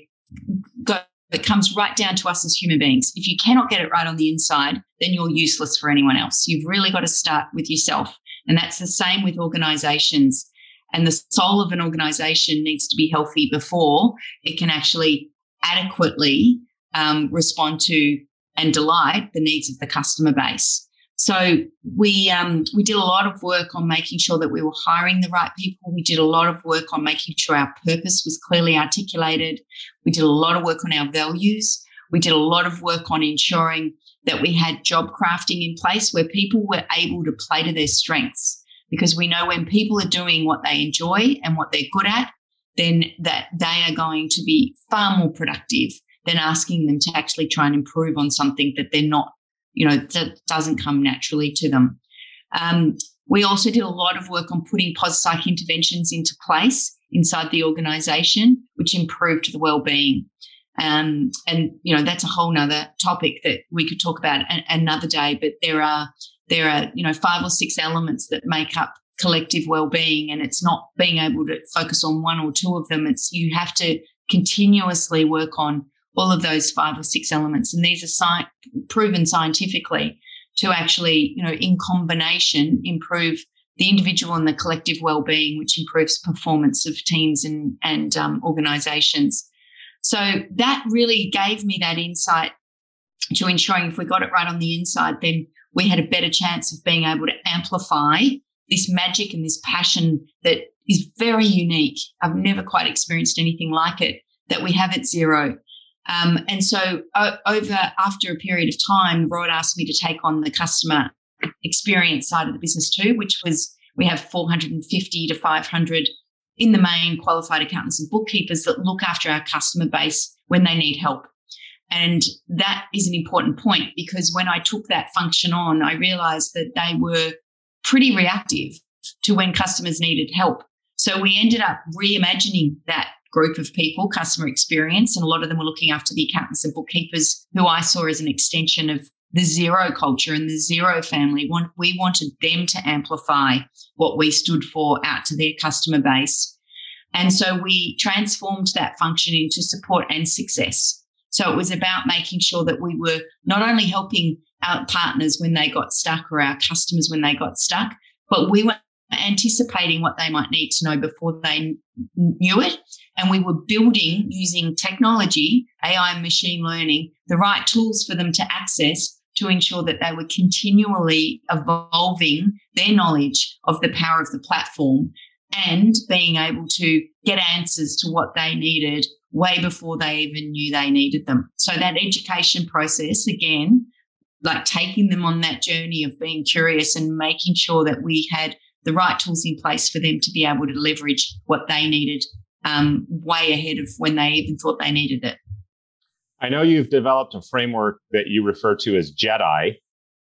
it comes right down to us as human beings. If you cannot get it right on the inside, then you're useless for anyone else. You've really got to start with yourself. And that's the same with organizations. And the soul of an organization needs to be healthy before it can actually adequately um, respond to and delight the needs of the customer base. So we um, we did a lot of work on making sure that we were hiring the right people. We did a lot of work on making sure our purpose was clearly articulated. We did a lot of work on our values. We did a lot of work on ensuring that we had job crafting in place where people were able to play to their strengths. Because we know when people are doing what they enjoy and what they're good at, then that they are going to be far more productive than asking them to actually try and improve on something that they're not, you know, that doesn't come naturally to them. Um, we also did a lot of work on putting pos psych interventions into place inside the organization, which improved the well-being. Um, and you know that's a whole nother topic that we could talk about another day. But there are there are you know five or six elements that make up collective well-being and it's not being able to focus on one or two of them it's you have to continuously work on all of those five or six elements. And these are sci- proven scientifically to actually you know in combination improve the individual and the collective well-being which improves performance of teams and and um, organizations. So that really gave me that insight to ensuring if we got it right on the inside then we had a better chance of being able to amplify this magic and this passion that is very unique. I've never quite experienced anything like it that we have at Xero. Um, and so, over after a period of time, Rod asked me to take on the customer experience side of the business too, which was we have 450 to 500 in the main qualified accountants and bookkeepers that look after our customer base when they need help. And that is an important point because when I took that function on, I realized that they were pretty reactive to when customers needed help. So we ended up reimagining that group of people, customer experience, and a lot of them were looking after the accountants and bookkeepers, who I saw as an extension of the Xero culture and the Xero family. We wanted them to amplify what we stood for out to their customer base. And so we transformed that function into support and success. So it was about making sure that we were not only helping our partners when they got stuck or our customers when they got stuck, but we were anticipating what they might need to know before they knew it. And we were building using technology, AI and machine learning, the right tools for them to access to ensure that they were continually evolving their knowledge of the power of the platform and being able to get answers to what they needed way before they even knew they needed them. So that education process, again, like taking them on that journey of being curious and making sure that we had the right tools in place for them to be able to leverage what they needed um, way ahead of when they even thought they needed it. I know you've developed a framework that you refer to as Jedi.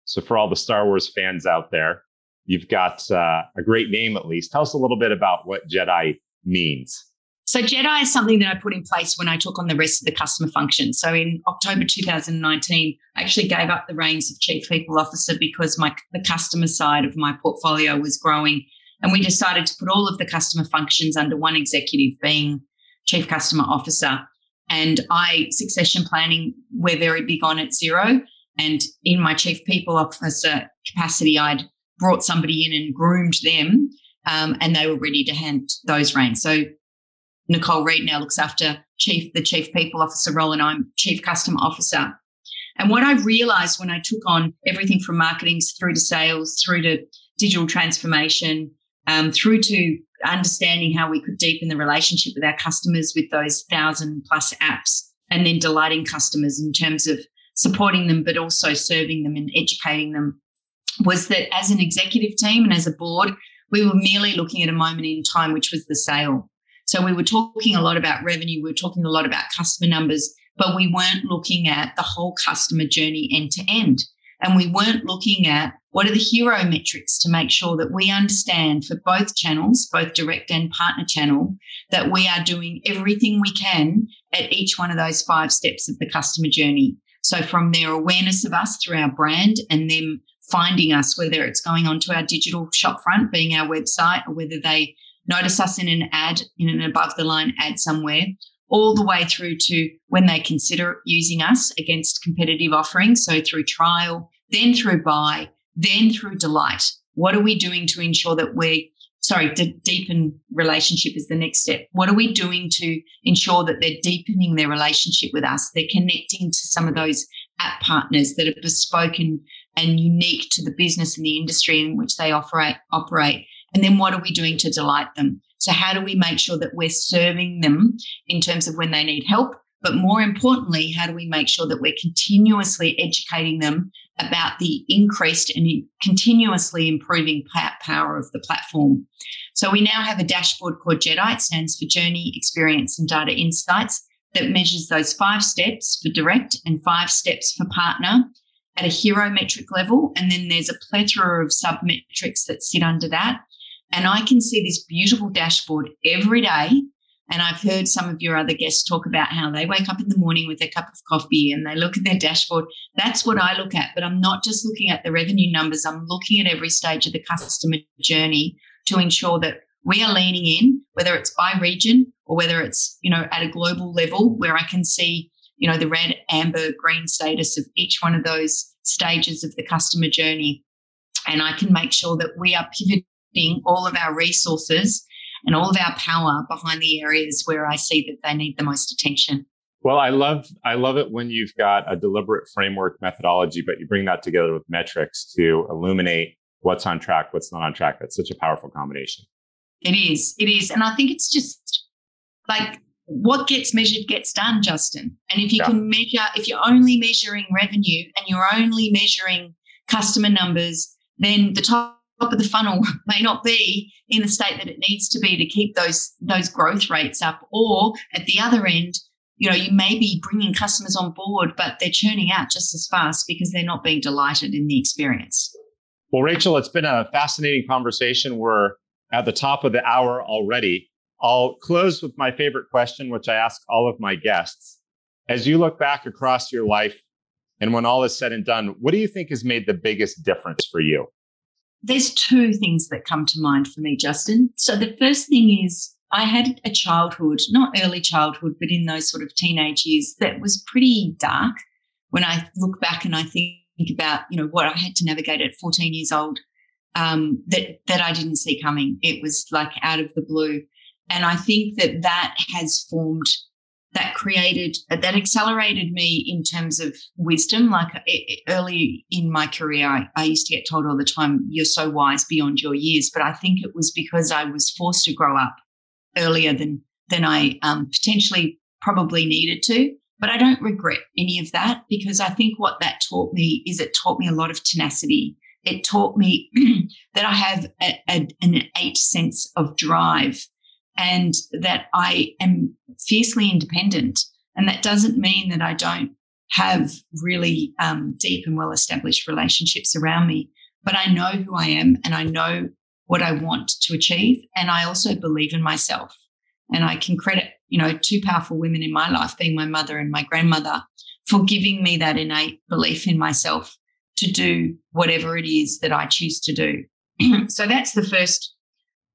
So, for all the Star Wars fans out there, you've got uh, a great name at least. Tell us a little bit about what Jedi means. So Jedi is something that I put in place when I took on the rest of the customer function. So in October 2019, I actually gave up the reins of chief people officer because my the customer side of my portfolio was growing, and we decided to put all of the customer functions under one executive, being chief customer officer. And I succession planning we're very big on at Xero. And in my chief people officer capacity, I'd brought somebody in and groomed them, um, and they were ready to hand those reins. So Nicole Reed now looks after chief the chief people officer role, and I'm chief customer officer. And what I realized when I took on everything from marketing through to sales, through to digital transformation, um, through to understanding how we could deepen the relationship with our customers with those thousand plus apps, and then delighting customers in terms of supporting them, but also serving them and educating them, was that as an executive team and as a board, we were merely looking at a moment in time, which was the sale. So we were talking a lot about revenue, we were talking a lot about customer numbers, but we weren't looking at the whole customer journey end to end. And we weren't looking at what are the hero metrics to make sure that we understand for both channels, both direct and partner channel, that we are doing everything we can at each one of those five steps of the customer journey. So from their awareness of us through our brand and them finding us, whether it's going onto our digital shopfront, being our website, or whether they notice us in an ad, in an above the line ad somewhere, all the way through to when they consider using us against competitive offerings. So through trial, then through buy, then through delight. What are we doing to ensure that we're sorry, to deepen relationship is the next step. What are we doing to ensure that they're deepening their relationship with us? They're connecting to some of those app partners that are bespoke and, and unique to the business and the industry in which they operate, operate. And then what are we doing to delight them? So, how do we make sure that we're serving them in terms of when they need help? But more importantly, how do we make sure that we're continuously educating them about the increased and continuously improving power of the platform? So, we now have a dashboard called JEDI. It stands for Journey, Experience, and Data Insights that measures those five steps for direct and five steps for partner at a hero metric level. And then there's a plethora of sub metrics that sit under that. And I can see this beautiful dashboard every day. And I've heard some of your other guests talk about how they wake up in the morning with their cup of coffee and they look at their dashboard. That's what I look at. But I'm not just looking at the revenue numbers, I'm looking at every stage of the customer journey to ensure that we are leaning in, whether it's by region or whether it's, you know, at a global level where I can see, you know, the red, amber, green status of each one of those stages of the customer journey. And I can make sure that we are pivoting all of our resources and all of our power behind the areas where I see that they need the most attention. Well, I love I love it when you've got a deliberate framework methodology, but you bring that together with metrics to illuminate what's on track, what's not on track. That's such a powerful combination. It is. It is. And I think it's just like what gets measured gets done, Justin. And if you yeah. can measure, if you're only measuring revenue and you're only measuring customer numbers, then the top top of the funnel [LAUGHS] may not be in the state that it needs to be to keep those those growth rates up or at the other end you know you may be bringing customers on board but they're churning out just as fast because they're not being delighted in the experience well rachel it's been a fascinating conversation we're at the top of the hour already I'll close with my favorite question, which I ask all of my guests. As you look back across your life and when all is said and done, what do you think has made the biggest difference for you? There's two things that come to mind for me, Justin. So the first thing is I had a childhood, not early childhood, but in those sort of teenage years that was pretty dark. When I look back and I think about, you know, what I had to navigate at 14 years old, um, that that I didn't see coming. It was like out of the blue, and I think that that has formed that created that accelerated me in terms of wisdom. Like early in my career I, I, used to get told all the time you're so wise beyond your years. But i think it was because i was forced to grow up earlier than than i um, potentially probably needed to. But i don't regret any of that because i think what that taught me is it taught me a lot of tenacity. It taught me [CLEARS THROAT] that i have a, a, an innate sense of drive and that I am fiercely independent. And that doesn't mean that I don't have really um, deep and well established relationships around me, but I know who I am and I know what I want to achieve. And I also believe in myself. And I can credit, you know, two powerful women in my life, being my mother and my grandmother, for giving me that innate belief in myself to do whatever it is that I choose to do. [CLEARS THROAT] so that's the first,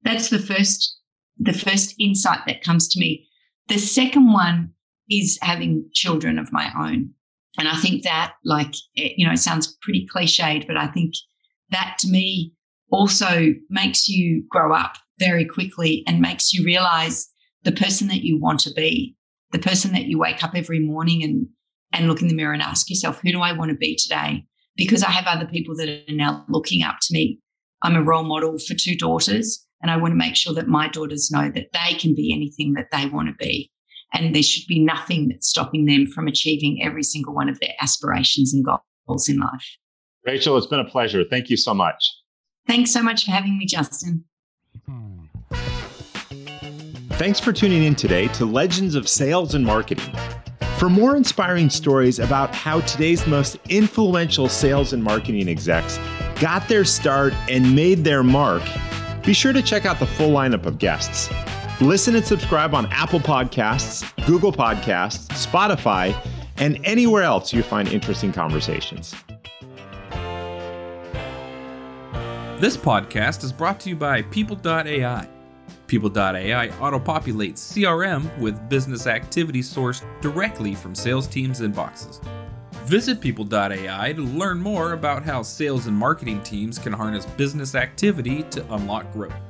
that's the first the first insight that comes to me. The second one is having children of my own. And I think that, like, it, you know, it sounds pretty cliched, but I think that to me also makes you grow up very quickly and makes you realize the person that you want to be, the person that you wake up every morning and, and look in the mirror and ask yourself, who do I want to be today? Because I have other people that are now looking up to me. I'm a role model for two daughters. And I want to make sure that my daughters know that they can be anything that they want to be. And there should be nothing that's stopping them from achieving every single one of their aspirations and goals in life. Rachel, it's been a pleasure. Thank you so much. Thanks so much for having me, Justin. Thanks for tuning in today to Legends of Sales and Marketing. For more inspiring stories about how today's most influential sales and marketing execs got their start and made their mark, be sure to check out the full lineup of guests. Listen and subscribe on Apple Podcasts, Google Podcasts, Spotify, and anywhere else you find interesting conversations. This podcast is brought to you by People.ai. People.ai auto-populates CRM with business activity sourced directly from sales teams' inboxes. Visit people.ai to learn more about how sales and marketing teams can harness business activity to unlock growth.